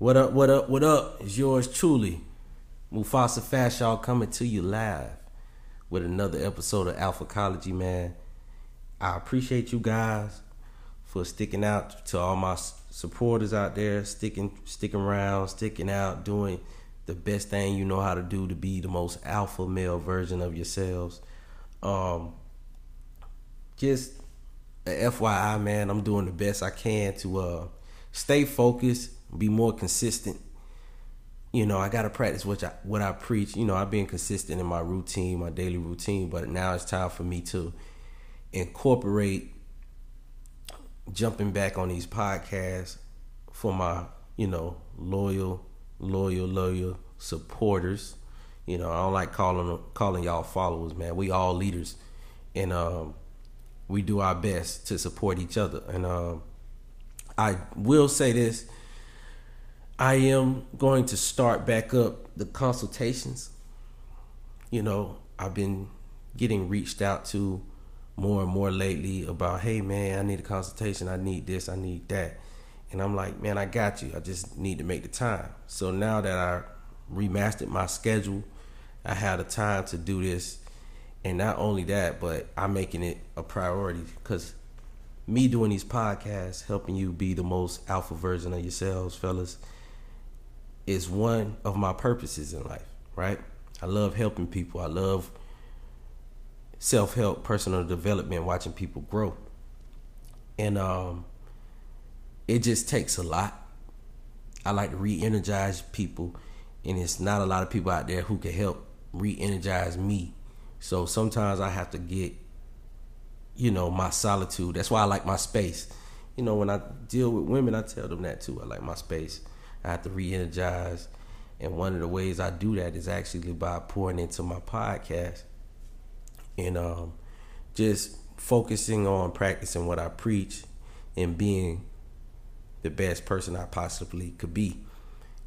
What up, what up, what up? It's yours truly. Mufasa Fast, y'all coming to you live with another episode of Alpha Alphacology, man. I appreciate you guys for sticking out to all my supporters out there, sticking sticking around, sticking out, doing the best thing you know how to do to be the most alpha male version of yourselves. Um, just FYI, man, I'm doing the best I can to uh, stay focused, be more consistent. You know, I gotta practice what I what I preach. You know, I've been consistent in my routine, my daily routine, but now it's time for me to incorporate jumping back on these podcasts for my, you know, loyal, loyal, loyal supporters. You know, I don't like calling calling y'all followers, man. We all leaders, and um, we do our best to support each other. And um, I will say this: I am going to start back up the consultations. You know, I've been getting reached out to more and more lately about, hey man, I need a consultation, I need this, I need that. And I'm like, man, I got you. I just need to make the time. So now that I remastered my schedule, I had the time to do this. And not only that, but I'm making it a priority because me doing these podcasts, helping you be the most alpha version of yourselves, fellas, is one of my purposes in life, right? I love helping people. I love self help, personal development, watching people grow. And um, it just takes a lot. I like to re energize people, and it's not a lot of people out there who can help re energize me. So sometimes I have to get, you know, my solitude. That's why I like my space. You know, when I deal with women, I tell them that too. I like my space. I have to re energize. And one of the ways I do that is actually by pouring into my podcast and um, just focusing on practicing what I preach and being the best person I possibly could be.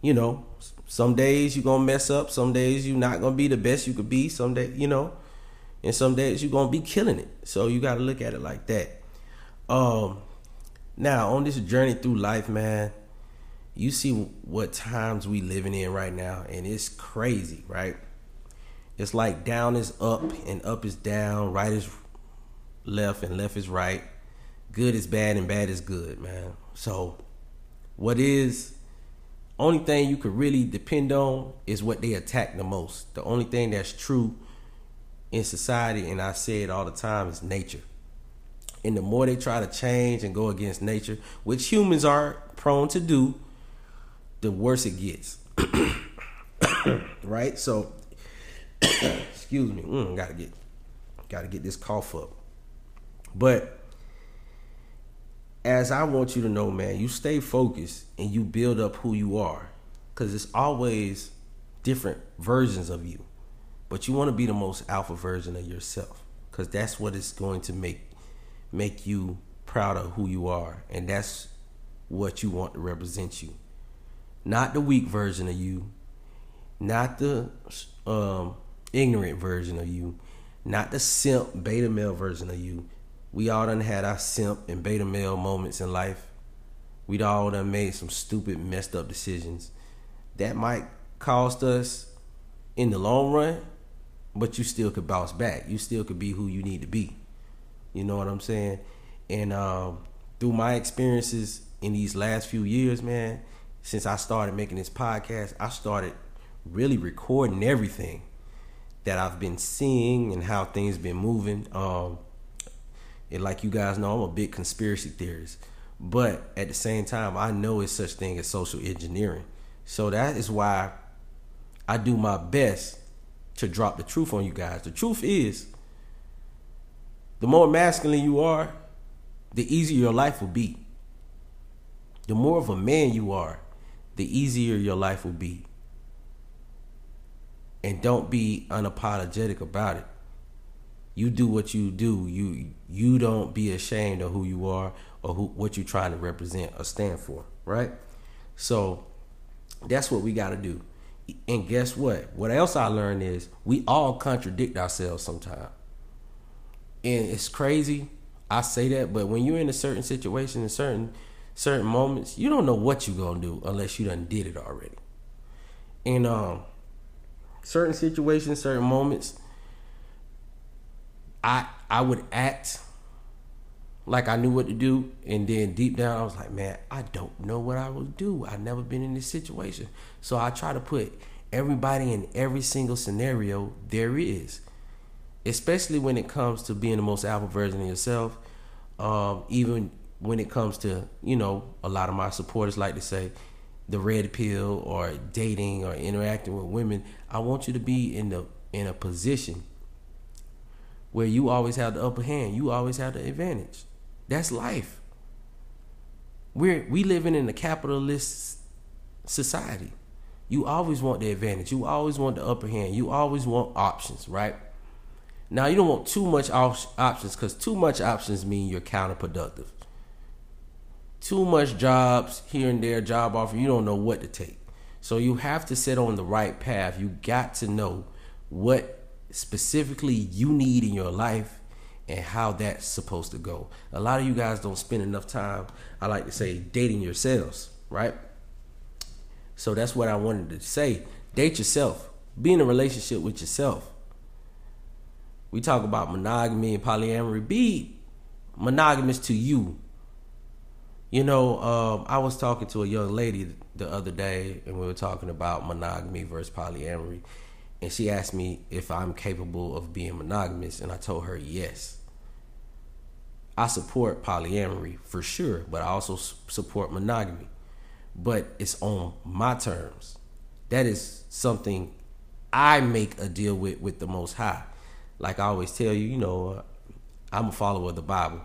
You know, some days you're gonna mess up, some days you're not gonna be the best you could be, some day, you know, and some days you're gonna be killing it. So you gotta look at it like that. Um now on this journey through life, man, you see what times we living in right now, and it's crazy, right? It's like down is up and up is down, right is left and left is right. Good is bad and bad is good, man. So what is only thing you could really depend on is what they attack the most. The only thing that's true in society, and I say it all the time, is nature. And the more they try to change and go against nature, which humans are prone to do, the worse it gets. right? So excuse me, mm, gotta get gotta get this cough up. But as I want you to know, man, you stay focused and you build up who you are. Cause it's always different versions of you. But you want to be the most alpha version of yourself. Cause that's what is going to make make you proud of who you are. And that's what you want to represent you. Not the weak version of you, not the um, ignorant version of you, not the simp beta male version of you. We all done had our simp and beta male moments in life. We'd all done made some stupid, messed up decisions that might cost us in the long run, but you still could bounce back. You still could be who you need to be. You know what I'm saying? And um, through my experiences in these last few years, man, since I started making this podcast, I started really recording everything that I've been seeing and how things been moving. Um, and like you guys know, I'm a big conspiracy theorist, but at the same time, I know it's such thing as social engineering. So that is why I do my best to drop the truth on you guys. The truth is, the more masculine you are, the easier your life will be. The more of a man you are, the easier your life will be and don't be unapologetic about it. You do what you do. You you don't be ashamed of who you are or who what you're trying to represent or stand for, right? So that's what we got to do. And guess what? What else I learned is we all contradict ourselves sometimes. And it's crazy. I say that, but when you're in a certain situation, a certain certain moments, you don't know what you're gonna do unless you done did it already. And um, certain situations, certain moments, I I would act like I knew what to do, and then deep down I was like, man, I don't know what I would do. I've never been in this situation, so I try to put everybody in every single scenario there is, especially when it comes to being the most alpha version of yourself. Um, even when it comes to you know a lot of my supporters like to say the red pill or dating or interacting with women i want you to be in the in a position where you always have the upper hand you always have the advantage. That's life. We're we living in a capitalist society. You always want the advantage. You always want the upper hand. You always want options right? Now you don't want too much op- options because too much options mean you're counterproductive too much jobs here and there, job offer, you don't know what to take. So you have to sit on the right path. You got to know what specifically you need in your life and how that's supposed to go. A lot of you guys don't spend enough time, I like to say, dating yourselves, right? So that's what I wanted to say. Date yourself. Be in a relationship with yourself. We talk about monogamy and polyamory. Be monogamous to you you know, um, I was talking to a young lady the other day, and we were talking about monogamy versus polyamory, and she asked me if I'm capable of being monogamous, and I told her yes. I support polyamory for sure, but I also support monogamy, but it's on my terms. That is something I make a deal with with the Most High. Like I always tell you, you know, I'm a follower of the Bible,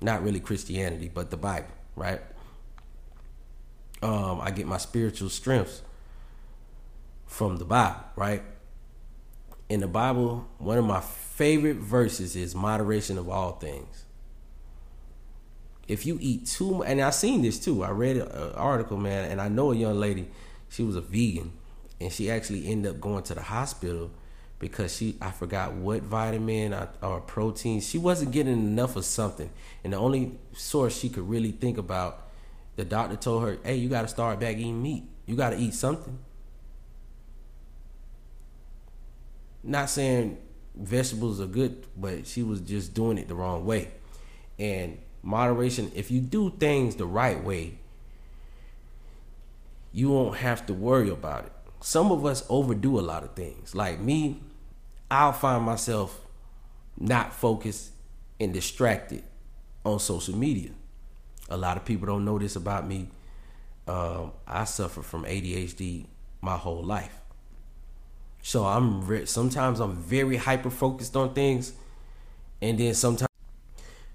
not really Christianity, but the Bible right? Um, I get my spiritual strengths from the Bible, right? In the Bible, one of my favorite verses is moderation of all things. If you eat too much, and I've seen this too. I read an article, man, and I know a young lady. She was a vegan, and she actually ended up going to the hospital because she I forgot what vitamin or, protein she wasn't getting enough of something, and the only source she could really think about, the doctor told her, "Hey, you got to start back eating meat. You got to eat something." Not saying vegetables are good, but she was just doing it the wrong way. And moderation, if you do things the right way, you won't have to worry about it. Some of us overdo a lot of things. Like me, I'll find myself not focused and distracted on social media. A lot of people don't know this about me. Um, I suffer from ADHD my whole life. So I'm re- sometimes I'm very hyper focused on things, and then sometimes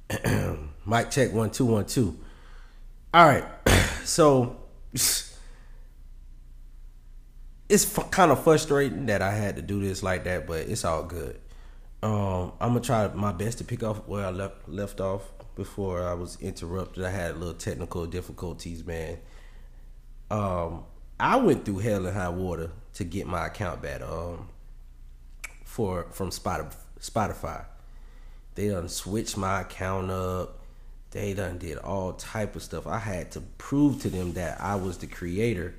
mic check one two one two. All right, so it's f- kind of frustrating that I had to do this like that, but it's all good. Um, I'm gonna try my best to pick off where I left left off before I was interrupted. I had a little technical difficulties, man. Um, I went through hell and high water to get my account back. Um, for from Spotify, they done switched my account up. They done did all type of stuff. I had to prove to them that I was the creator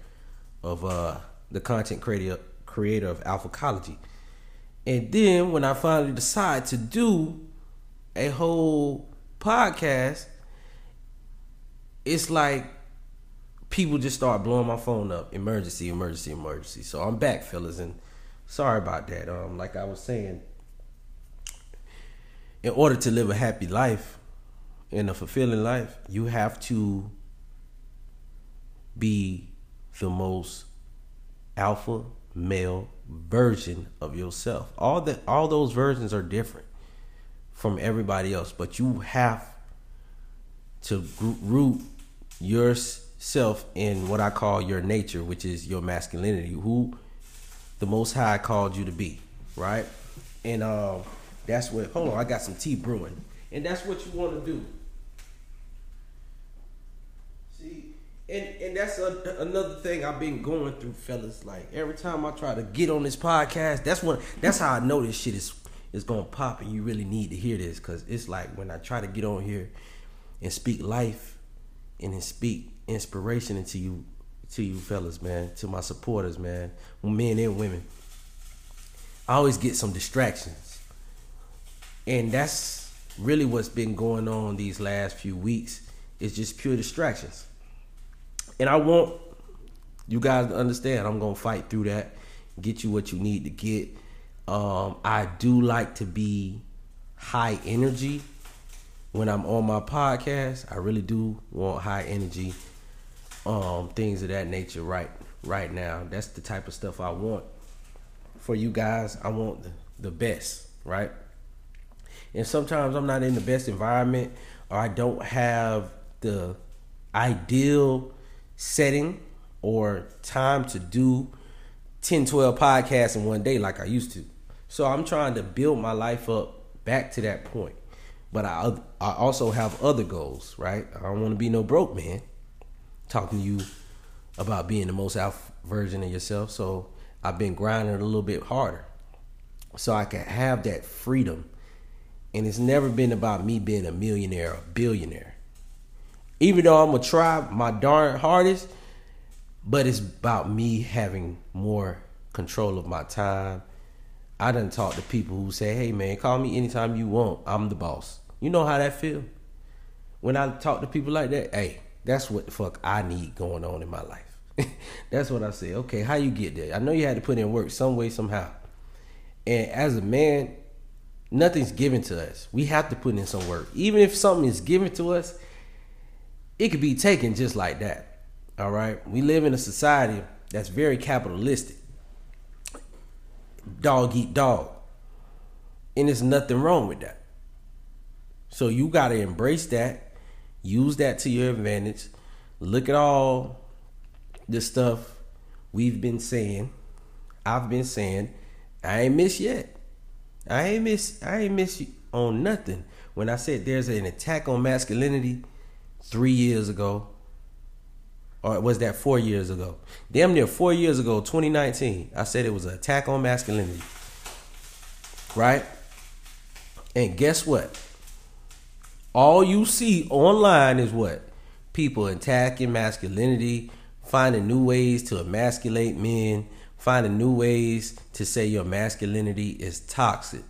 of uh the content creator creator of Alphacology. And then when I finally decide to do a whole podcast, it's like people just start blowing my phone up. Emergency, emergency, emergency. So I'm back, fellas, and sorry about that. Um, like I was saying, in order to live a happy life and a fulfilling life, you have to be the most alpha male version of yourself. All that all those versions are different from everybody else, but you have to root yourself in what I call your nature, which is your masculinity, who the Most High called you to be, right? And um, that's what. Hold on, I got some tea brewing, and that's what you want to do. And and that's a, another thing I've been going through, fellas. Like every time I try to get on this podcast, that's when that's how I know this shit is is gonna pop, and you really need to hear this because it's like when I try to get on here and speak life and then speak inspiration into you to you fellas, man, to my supporters, man, men and women. I always get some distractions. And that's really what's been going on these last few weeks. It's just pure distractions. And I want you guys to understand I'm gonna fight through that, get you what you need to get. Um, I do like to be high energy when I'm on my podcast. I really do want high energy, um, things of that nature. Right, right now, that's the type of stuff I want for you guys. I want the, the best, right? And sometimes I'm not in the best environment, or I don't have the ideal setting or time to do 10, 12 podcasts in one day like I used to. So I'm trying to build my life up back to that point. But I I also have other goals, right? I don't want to be no broke man talking to you about being the most alpha version of yourself. So I've been grinding a little bit harder so I can have that freedom. And it's never been about me being a millionaire or billionaire. Even though I'm gonna try my darn hardest, but it's about me having more control of my time. I done talk to people who say, "Hey man, call me anytime you want. I'm the boss." You know how that feel? When I talk to people like that, hey, that's what the fuck I need going on in my life. that's what I say. Okay, how you get there? I know you had to put in work some way, somehow. And as a man, nothing's given to us. We have to put in some work. Even if something is given to us, it could be taken just like that. All right. We live in a society that's very capitalistic. Dog eat dog. And there's nothing wrong with that. So you got to embrace that, use that to your advantage. Look at all the stuff we've been saying, I've been saying. I ain't miss yet. I ain't miss. I ain't miss on nothing. When I said there's an attack on masculinity three years ago, or was that four years ago? Damn near four years ago, 2019. I said it was an attack on masculinity. Right? And guess what? All you see online is what? People attacking masculinity, finding new ways to emasculate men, finding new ways to say your masculinity is toxic.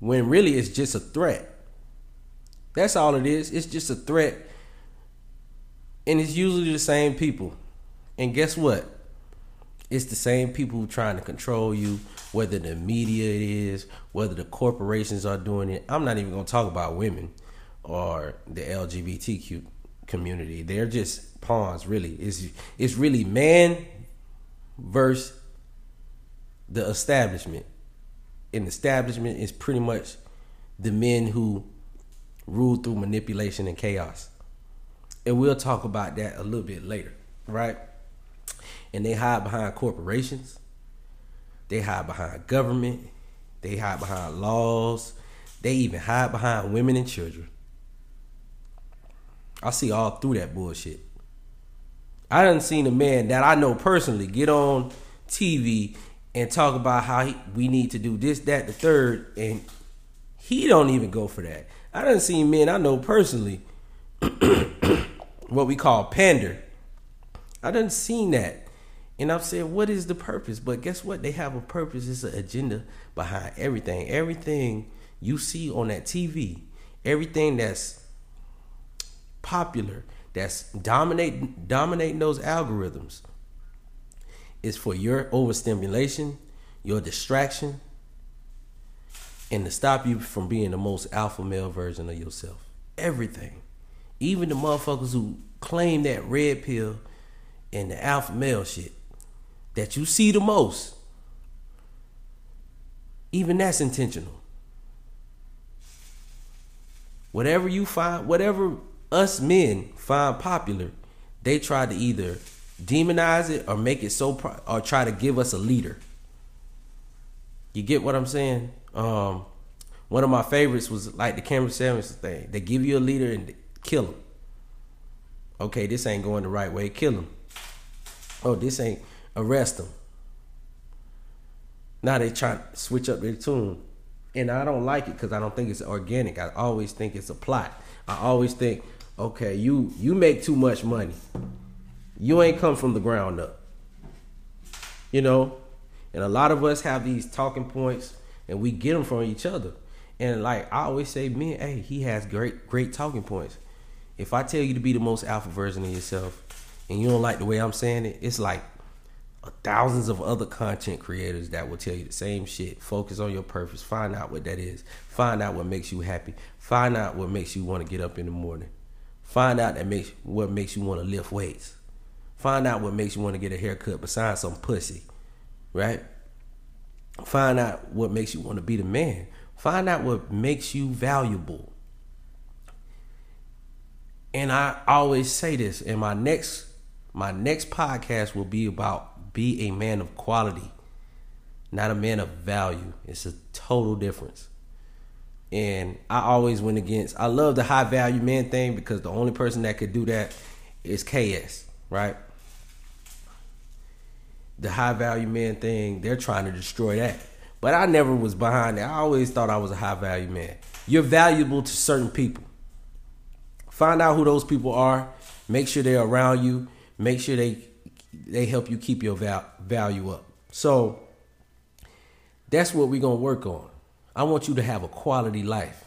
When really it's just a threat. That's all it is. It's just a threat. And it's usually the same people. And guess what? It's the same people trying to control you, whether the media it is, whether the corporations are doing it. I'm not even gonna talk about women or the LGBTQ community. They're just pawns, really. It's it's really man versus the establishment. And establishment is pretty much the men who rule through manipulation and chaos. And we'll talk about that a little bit later, right? And they hide behind corporations. They hide behind government. They hide behind laws. They even hide behind women and children. I see all through that bullshit. I done seen a man that I know personally get on TV and talk about how he, we need to do this, that, the third, and he don't even go for that. I done seen men I know personally, what we call pander. I done seen that. And I've said, what is the purpose? But guess what? They have a purpose. It's an agenda behind everything. Everything you see on that TV, everything that's popular, that's dominate dominating those algorithms, is for your overstimulation, your distraction, and to stop you from being the most alpha male version of yourself. Everything. Even the motherfuckers who claim that red pill and the alpha male shit that you see the most, even that's intentional. Whatever you find, whatever us men find popular, they try to either demonize it or make it so, pro- or try to give us a leader. You get what I'm saying? Um, one of my favorites was like the Cameron Samuels thing. They give you a leader and kill him. Okay, this ain't going the right way. Kill him. Oh, this ain't arrest him. Now they try to switch up their tune, and I don't like it because I don't think it's organic. I always think it's a plot. I always think, okay, you you make too much money. You ain't come from the ground up. You know, and a lot of us have these talking points, and we get them from each other. And like I always say, me, hey, he has great great talking points. If I tell you to be the most alpha version of yourself, and you don't like the way I'm saying it, it's like thousands of other content creators that will tell you the same shit. Focus on your purpose. Find out what that is. Find out what makes you happy. Find out what makes you want to get up in the morning. Find out that makes what makes you want to lift weights. Find out what makes you want to get a haircut besides some pussy, right? Find out what makes you want to be the man. Find out what makes you valuable. And I always say this, and my next my next podcast will be about be a man of quality, not a man of value. It's a total difference. And I always went against I love the high value man thing because the only person that could do that is KS, right? The high value man thing, they're trying to destroy that. But I never was behind it. I always thought I was a high value man. You're valuable to certain people. Find out who those people are. Make sure they're around you. Make sure they they help you keep your val- value up. So that's what we're gonna work on. I want you to have a quality life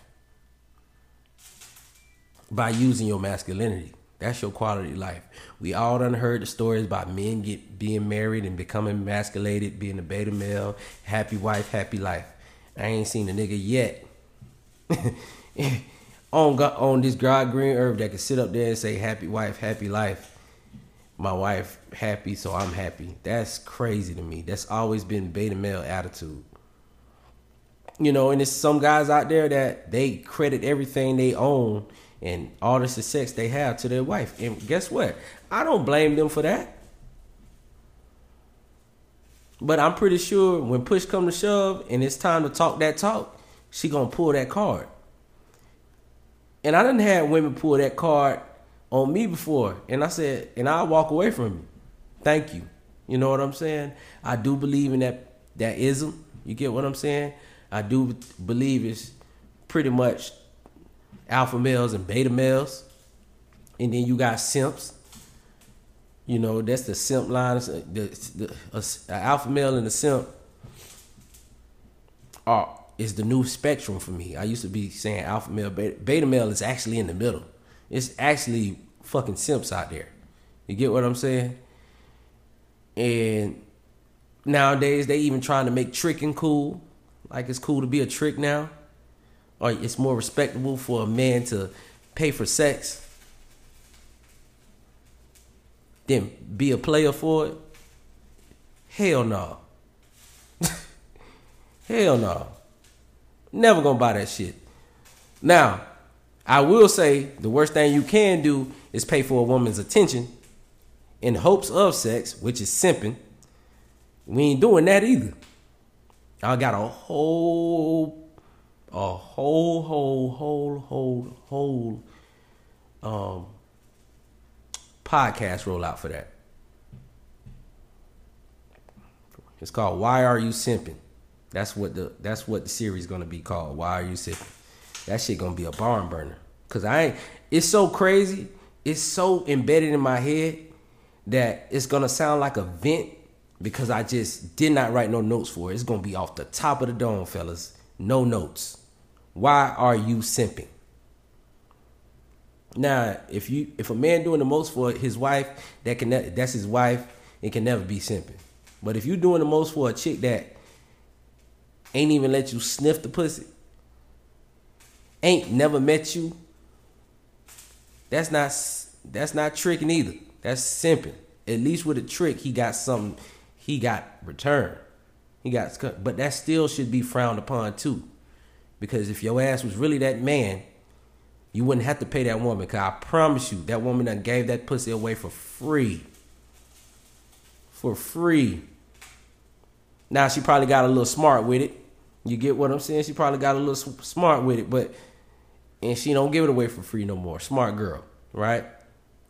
by using your masculinity. That's your quality life. We all done heard the stories about men get being married and becoming emasculated, being a beta male, happy wife, happy life. I ain't seen a nigga yet on on this God green earth that can sit up there and say happy wife, happy life. My wife happy, so I'm happy. That's crazy to me. That's always been beta male attitude. You know, and there's some guys out there that they credit everything they own and all the success they have to their wife. And guess what? I don't blame them for that. But I'm pretty sure when push come to shove and it's time to talk that talk, she gonna pull that card. And I didn't have women pull that card on me before, and I said, and I'll walk away from you. Thank you. You know what I'm saying? I do believe in that that ism. You get what I'm saying? I do believe it's pretty much alpha males and beta males. And then you got simps. You know, that's the simp line. The, the a, a alpha male and a simp are is the new spectrum for me. I used to be saying alpha male, beta, beta male is actually in the middle. It's actually fucking simps out there. You get what I'm saying? And nowadays they even trying to make tricking cool. Like it's cool to be a trick now or it's more respectable for a man to pay for sex than be a player for it? Hell no. Hell no. Never gonna buy that shit. Now, I will say the worst thing you can do is pay for a woman's attention in hopes of sex, which is simping. We ain't doing that either. I got a whole a whole, whole, whole, whole, whole um, podcast rollout for that. It's called "Why Are You Simping." That's what the that's what the series gonna be called. Why are you simping? That shit gonna be a barn burner. Cause I ain't. It's so crazy. It's so embedded in my head that it's gonna sound like a vent because I just did not write no notes for it. It's gonna be off the top of the dome, fellas. No notes. Why are you simping? Now, if you if a man doing the most for his wife, that can that's his wife, it can never be simping. But if you doing the most for a chick that ain't even let you sniff the pussy, ain't never met you, that's not that's not tricking either. That's simping. At least with a trick, he got something. He got return. He got, but that still should be frowned upon too. Because if your ass was really that man, you wouldn't have to pay that woman. Cause I promise you, that woman that gave that pussy away for free. For free. Now she probably got a little smart with it. You get what I'm saying? She probably got a little smart with it, but and she don't give it away for free no more. Smart girl, right?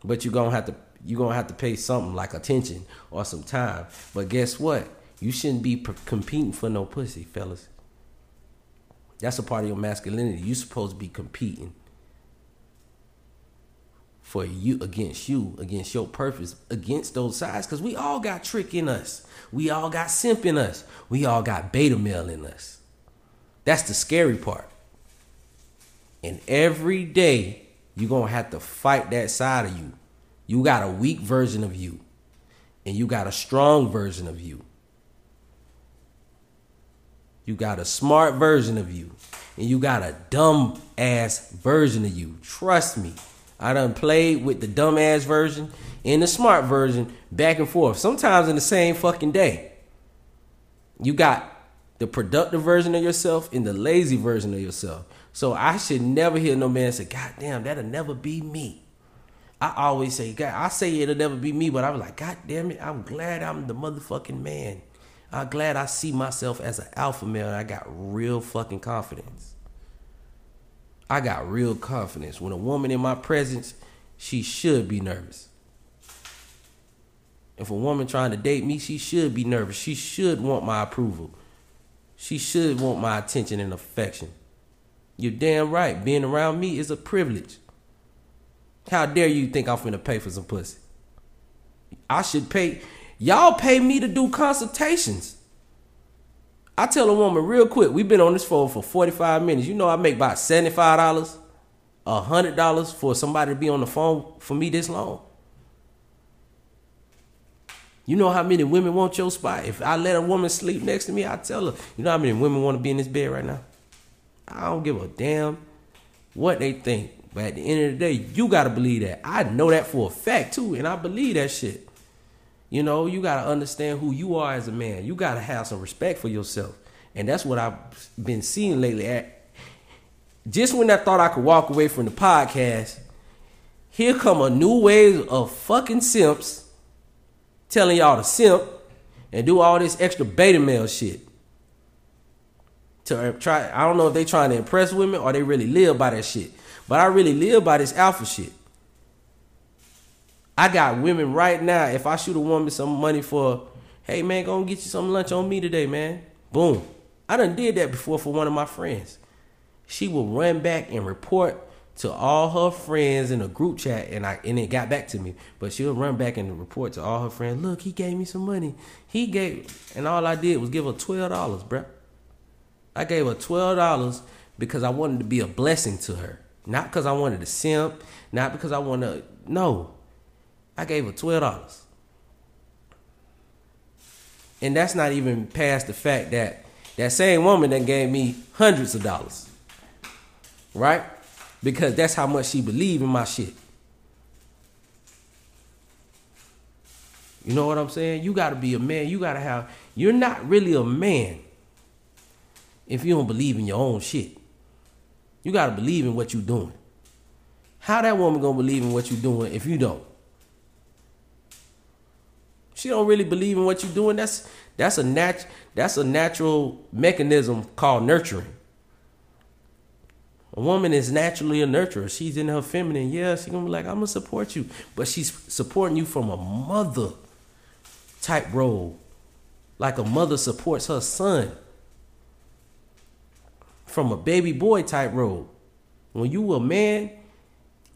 But you gonna have to you gonna have to pay something like attention or some time. But guess what? You shouldn't be competing for no pussy, fellas. That's a part of your masculinity. You're supposed to be competing for you against you, against your purpose, against those sides. Cause we all got trick in us. We all got simp in us. We all got beta male in us. That's the scary part. And every day you're gonna have to fight that side of you. You got a weak version of you, and you got a strong version of you. You got a smart version of you, and you got a dumb ass version of you. Trust me. I done played with the dumb ass version and the smart version back and forth, sometimes in the same fucking day. You got the productive version of yourself and the lazy version of yourself. So I should never hear no man say, God damn, that'll never be me. I always say, God, I say it'll never be me, but I was like, God damn it, I'm glad I'm the motherfucking man. I'm glad I see myself as an alpha male I got real fucking confidence. I got real confidence. When a woman in my presence, she should be nervous. If a woman trying to date me, she should be nervous. She should want my approval. She should want my attention and affection. You're damn right. Being around me is a privilege. How dare you think I'm finna pay for some pussy? I should pay. Y'all pay me to do consultations. I tell a woman real quick, we've been on this phone for 45 minutes. You know I make about $75, $100 for somebody to be on the phone for me this long. You know how many women want your spot? If I let a woman sleep next to me, I tell her, you know how many women want to be in this bed right now? I don't give a damn what they think. But at the end of the day, you gotta believe that. I know that for a fact too, and I believe that shit. You know, you gotta understand who you are as a man. You gotta have some respect for yourself. And that's what I've been seeing lately. At just when I thought I could walk away from the podcast, here come a new wave of fucking simps telling y'all to simp and do all this extra beta male shit. To uh, try I don't know if they trying to impress women or they really live by that shit. But I really live by this alpha shit. I got women right now. If I shoot a woman some money for, hey man, go and get you some lunch on me today, man. Boom. I done did that before for one of my friends. She will run back and report to all her friends in a group chat, and I and it got back to me. But she'll run back and report to all her friends. Look, he gave me some money. He gave, and all I did was give her twelve dollars, bruh. I gave her twelve dollars because I wanted to be a blessing to her. Not because I wanted to simp, not because I want to. No, I gave her twelve dollars, and that's not even past the fact that that same woman that gave me hundreds of dollars, right? Because that's how much she believed in my shit. You know what I'm saying? You got to be a man. You got to have. You're not really a man if you don't believe in your own shit. You gotta believe in what you're doing. How that woman gonna believe in what you're doing if you don't? She don't really believe in what you're doing. That's that's a nat that's a natural mechanism called nurturing. A woman is naturally a nurturer. She's in her feminine. Yeah, she's gonna be like, I'm gonna support you. But she's supporting you from a mother type role. Like a mother supports her son from a baby boy type role. When you a man,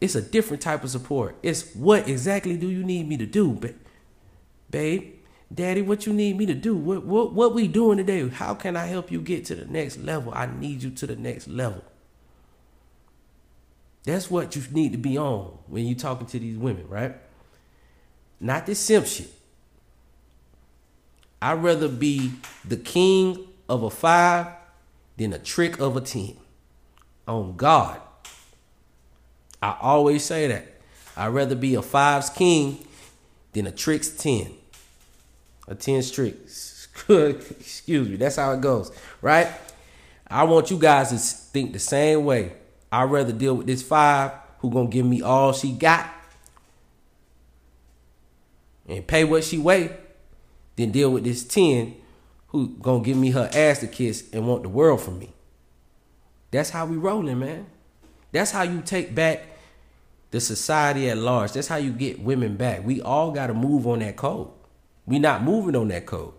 it's a different type of support. It's what exactly do you need me to do, babe? Daddy, what you need me to do? What what what we doing today? How can I help you get to the next level? I need you to the next level. That's what you need to be on when you're talking to these women, right? Not this simp shit. I'd rather be the king of a five than a trick of a 10. On God. I always say that. I'd rather be a fives king than a tricks 10. A 10's trick. Excuse me. That's how it goes. Right? I want you guys to think the same way. I'd rather deal with this five who gonna give me all she got and pay what she weigh than deal with this 10 who gonna give me her ass to kiss and want the world from me. That's how we rolling, man. That's how you take back the society at large. That's how you get women back. We all gotta move on that code. We not moving on that code.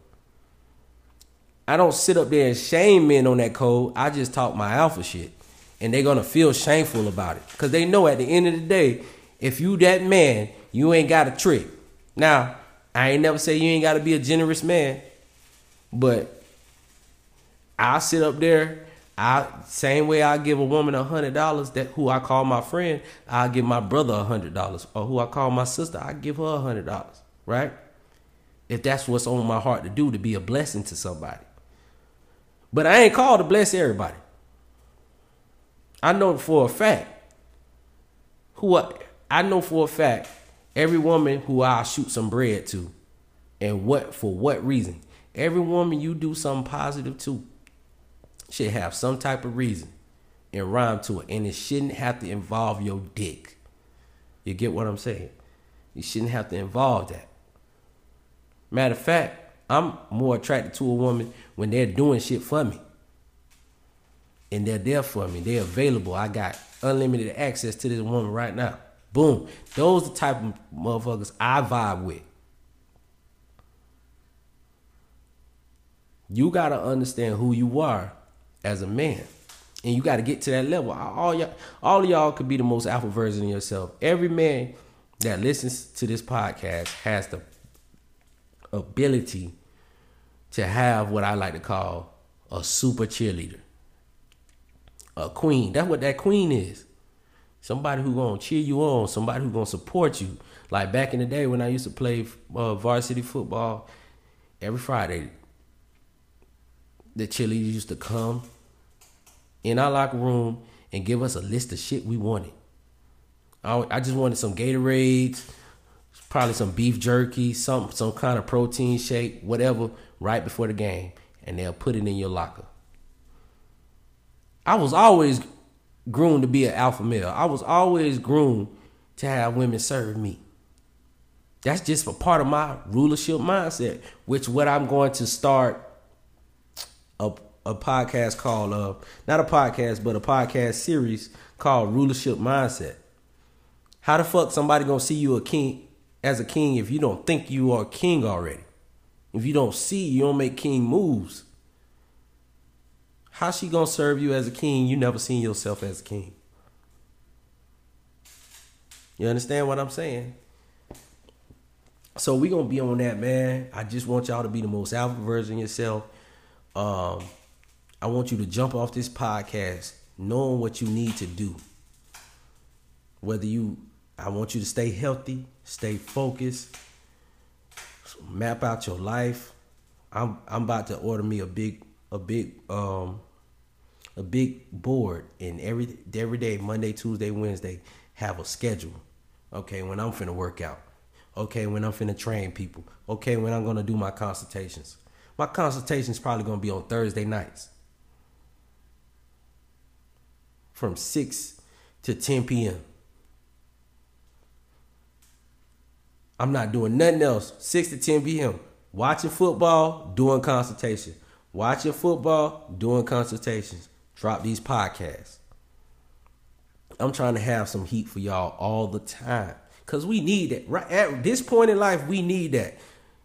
I don't sit up there and shame men on that code. I just talk my alpha shit. And they're gonna feel shameful about it. Cause they know at the end of the day, if you that man, you ain't got a trick. Now, I ain't never say you ain't got to be a generous man, but I'll sit up there. I same way I give a woman a hundred dollars that who I call my friend, I give my brother a hundred dollars, or who I call my sister, I give her a hundred dollars, right? If that's what's on my heart to do to be a blessing to somebody. But I ain't called to bless everybody. I know for a fact who I, I know for a fact every woman who I shoot some bread to, and what for what reason. Every woman you do something positive to should have some type of reason and rhyme to it, and it shouldn't have to involve your dick. You get what I'm saying? You shouldn't have to involve that. Matter of fact, I'm more attracted to a woman when they're doing shit for me. And they're there for me. They're available. I got unlimited access to this woman right now. Boom. Those the type of motherfuckers I vibe with. You gotta understand who you are as a man. And you gotta get to that level. All y'all all of y'all could be the most alpha version of yourself. Every man that listens to this podcast has the ability to have what I like to call a super cheerleader. A queen. That's what that queen is. Somebody who gonna cheer you on. Somebody who gonna support you. Like back in the day when I used to play uh, varsity football, every Friday, the cheerleaders used to come in our locker room and give us a list of shit we wanted. I, I just wanted some Gatorades, probably some beef jerky, some some kind of protein shake, whatever, right before the game, and they'll put it in your locker. I was always groomed to be an alpha male. I was always groomed to have women serve me. That's just a part of my rulership mindset, which what I'm going to start a a podcast called uh not a podcast but a podcast series called Rulership Mindset. How the fuck somebody gonna see you a king as a king if you don't think you are king already? If you don't see, you don't make king moves. How she gonna serve you as a king? You never seen yourself as a king. You understand what I'm saying? So we gonna be on that, man. I just want y'all to be the most alpha version yourself. Um, I want you to jump off this podcast knowing what you need to do. Whether you, I want you to stay healthy, stay focused, map out your life. I'm I'm about to order me a big a big um a big board and every every day Monday, Tuesday, Wednesday have a schedule. Okay, when I'm finna work out. Okay, when I'm finna train people. Okay, when I'm gonna do my consultations. My consultation's probably gonna be on Thursday nights. From 6 to 10 p.m. I'm not doing nothing else. 6 to 10 p.m. Watching football, doing consultation. Watching football, doing consultations. Drop these podcasts. I'm trying to have some heat for y'all all the time. Cause we need that. Right at this point in life, we need that.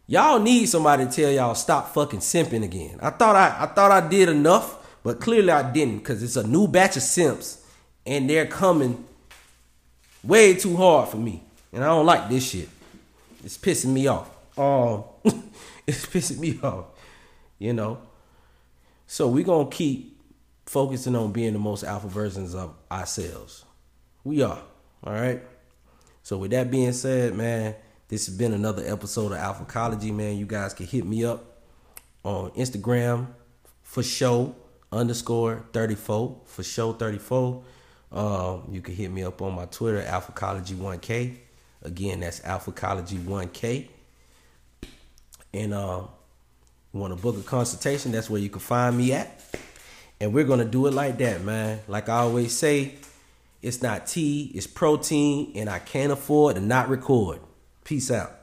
Y'all need somebody to tell y'all stop fucking simping again. I thought I I thought I did enough, but clearly I didn't, because it's a new batch of simps and they're coming way too hard for me. And I don't like this shit. It's pissing me off. Um, it's pissing me off. You know. So we gonna keep focusing on being the most alpha versions of ourselves. We are. All right. So with that being said, man, this has been another episode of Alpha Alphacology, man. You guys can hit me up on Instagram for show underscore 34 for show 34. Um, you can hit me up on my Twitter, Alpha Alphacology1K. Again, that's Alphacology1K. And uh, you want to book a consultation, that's where you can find me at. And we're going to do it like that, man. Like I always say, it's not tea, it's protein, and I can't afford to not record. Peace out.